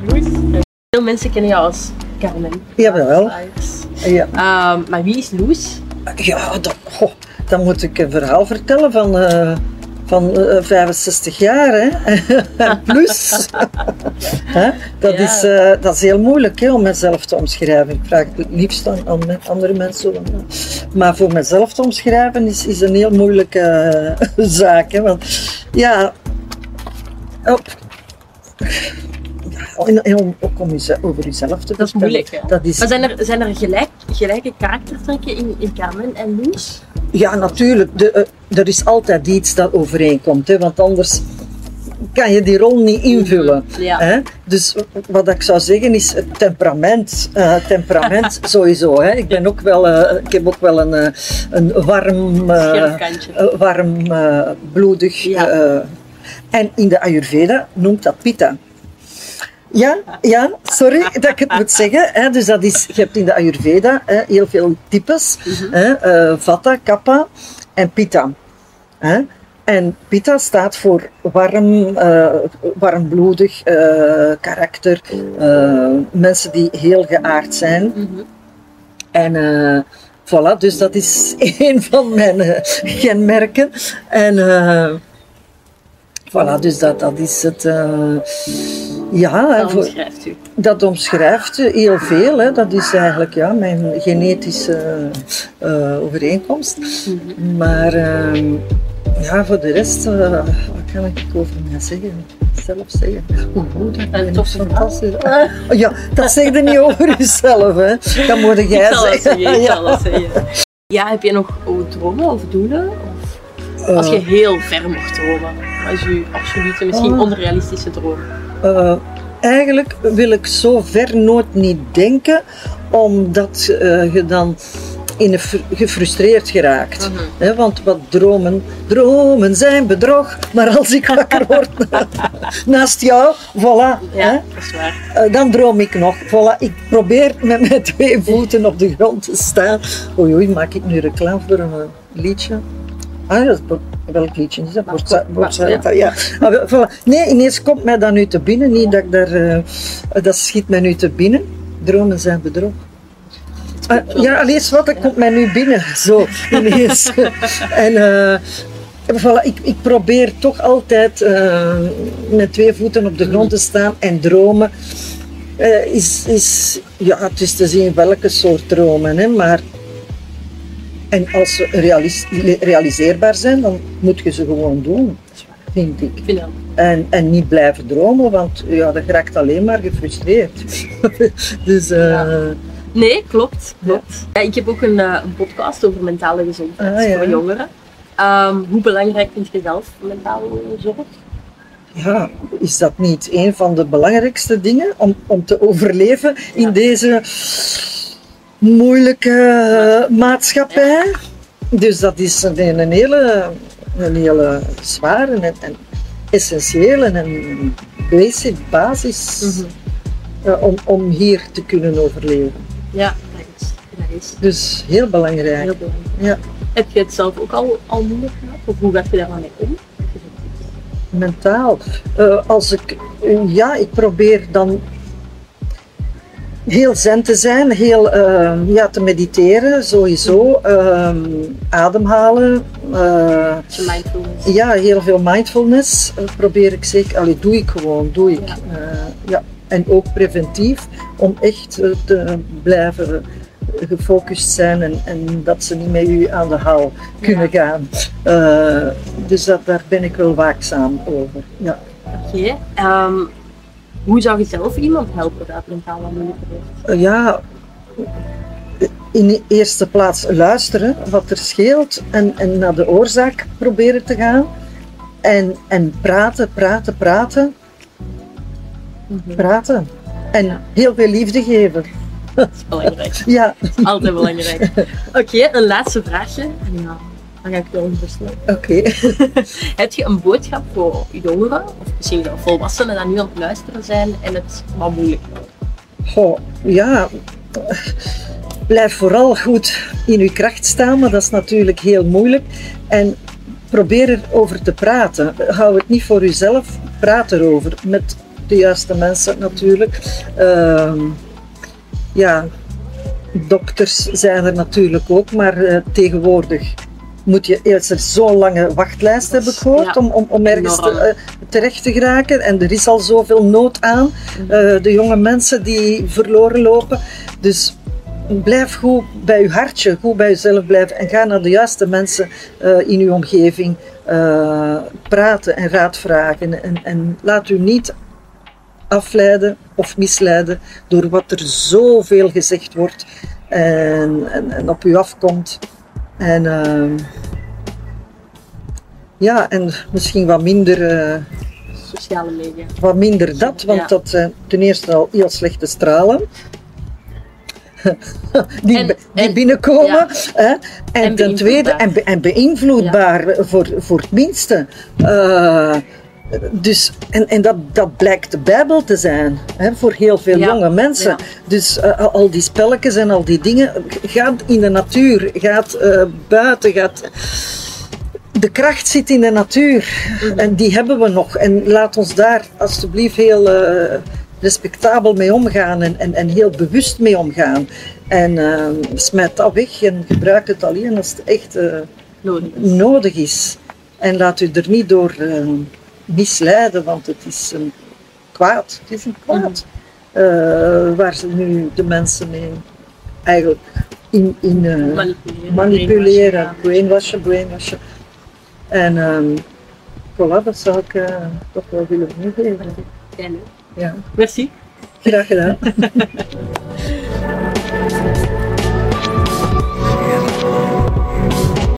Loes. Veel mensen kennen jou als Carmen. Jawel. Ja, Ehm, maar wie is Loes? ja dan moet ik een verhaal vertellen van, eh, van eh, 65 jaar. Hè? En plus. Dat, Ja. is, eh, dat is heel moeilijk hè, om mezelf te omschrijven. Ik vraag het liefst aan, aan andere mensen. eh, Maar voor mezelf te omschrijven is, is een heel moeilijke eh, zaak. Hè? Want ja. Op, en, en om, ook om over jezelf te Dat is vertellen. moeilijk, hè? Dat is, Maar zijn er, zijn er gelijk, gelijke karaktertrekken in, in Carmen en Loes? Ja, natuurlijk. De, eh, er is altijd iets dat overeenkomt, hè, want anders kan je die rol niet invullen. Ja. Hè? Dus wat ik zou zeggen is het temperament. eh, temperament sowieso. Hè. Ik, ben ook wel, eh, ik heb ook wel een, een warm, warm bloedig. Ja. en in de Ayurveda noemt dat pitta. Ja, ja, sorry dat ik het moet zeggen. Hè. Dus dat is, je hebt in de Ayurveda hè, heel veel types. Hè, eh, Vata, Kapha en Pitta. Hè. En Pitta staat voor warm, eh, warmbloedig eh, karakter. eh, mensen die heel geaard zijn. Mhm. En voilà, dus dat is een van mijn kenmerken. En eh, voilà, dus dat, dat is het. eh, ja, Dat omschrijft u. dat omschrijft heel veel. Hè. Dat is eigenlijk ja, mijn genetische eh, overeenkomst. Maar ehm, ja, voor de rest, eh, wat kan ik over mij zeggen? Zelf zeggen. Hoe goed dat is fantastisch. Oh, ja, dat zeg je niet over jezelf. Hè. Dat moet Ik jij het zeggen. zeggen, ik Ja. zeggen. Ja, heb je nog dromen of doelen? Of als je heel ver mocht dromen, is je absolute, misschien Oh. onrealistische droom? Eh, eigenlijk wil ik zo ver nooit niet denken, omdat eh, je dan in gefrustreerd geraakt. Mhm. Want wat dromen, dromen zijn bedrog, maar als ik wakker word naast jou, voilà, Ja, dat is waar. eh, dan droom ik nog. Voilà, ik probeer met mijn twee voeten op de grond te staan. Oei, oei, maak ik nu reclame voor een liedje? Ah, welk liedje is dat? Borsa- maar- Borsaletta, ja. Ah, voilà. Nee, ineens komt mij dat nu te binnen. Niet dat ik daar... eh, dat schiet mij nu te binnen. Dromen zijn bedrog. Ah, ja, alleen wat, dat komt mij nu binnen. Zo, ineens. en voilà, ik, ik probeer toch altijd eh, met twee voeten op de grond te staan en dromen. is, is, ja, het is te zien welke soort dromen, hè, maar en als ze realis- realiseerbaar zijn, dan moet je ze gewoon doen, vind ik. En, en niet blijven dromen, want ja, dat raakt alleen maar gefrustreerd. dus eh, Ja. Nee, klopt. klopt. Ja, ik heb ook een, eh, een podcast over mentale gezondheid Ah, ja. voor jongeren. Ehm, hoe belangrijk vind je zelf mentale zorg? ja, is dat niet een van de belangrijkste dingen om, om te overleven in deze moeilijke eh, maatschappij? Dus dat is een, een hele, een hele zware en, en essentiële en basic basis eh, om, om hier te kunnen overleven. Ja, dat is, dat is Dus heel belangrijk. heel belangrijk. Ja. Heb je het zelf ook al, al moeilijk gehad? Of hoe gaat je daar mee om? Mentaal. Eh, als ik, ja, ik probeer dan heel zen te zijn, heel eh, ja, te mediteren sowieso, Ehm, ademhalen. Je mindfulness. ja, heel veel mindfulness eh, probeer ik zeker, allee, doe ik gewoon, doe ik. Ja. Eh, ja. En ook preventief, om echt te blijven gefocust zijn en, en dat ze niet met u aan de haal kunnen gaan. Dus dat, daar ben ik wel waakzaam over. Ja. Oké. ehm, hoe zou je zelf iemand helpen dat mentaal wat moeilijker? Eh, ja, in de eerste plaats luisteren wat er scheelt en, en naar de oorzaak proberen te gaan. En, en praten, praten, praten, praten. En heel veel liefde geven. Dat is belangrijk. Ja, Altijd belangrijk. Oké, een laatste vraagje. Ja, dan ga ik wel rusten. oké. Heb je een boodschap voor jongeren, of misschien wel volwassenen, die nu aan het luisteren zijn en het wat moeilijk? Goh, ja, blijf vooral goed in uw kracht staan, maar dat is natuurlijk heel moeilijk. En probeer erover te praten. Hou het niet voor uzelf, praat erover met de juiste mensen natuurlijk. Ehm, ja, dokters zijn er natuurlijk ook, maar eh, tegenwoordig moet je eerst er zo'n lange wachtlijst heb ik gehoord Ja. om, om, om ergens te- eh, terecht te geraken. En er is al zoveel nood aan. Eh, de jonge mensen die verloren lopen. Dus blijf goed bij je hartje, goed bij jezelf blijven en ga naar de juiste mensen eh, in uw omgeving praten en raad vragen. En, en laat u niet afleiden of misleiden door wat er zoveel gezegd wordt en, en, en op u afkomt. En ehm, ja, en misschien wat minder, eh, Sociale media. wat minder dat, want Ja. dat zijn ten eerste al heel slechte stralen. die, En- die en- binnenkomen. ja. Hè? En, En ten tweede, en, be- en beïnvloedbaar voor, voor het minste. Eh, dus, en en dat, dat blijkt de Bijbel te zijn hè, voor heel veel Ja. jonge mensen. Ja. Dus eh, al- die spelletjes en al die dingen, gaat in de natuur, gaat eh, buiten, gaat... De kracht zit in de natuur en die hebben we nog. En laat ons daar alsjeblieft heel eh, respectabel mee omgaan en, en, en heel bewust mee omgaan. En smijt dat weg en gebruik het alleen als het echt Nodig. nodig is. En laat u er niet door misleiden, want het is een kwaad. Het is een kwaad. Eh, waar ze nu de mensen mee eigenlijk in, in eh, Manipuleren. manipuleren, brainwashen, brainwashen. En ehm voilà, dat zou ik eh, toch wel willen meegeven. Ja, Merci. graag gedaan.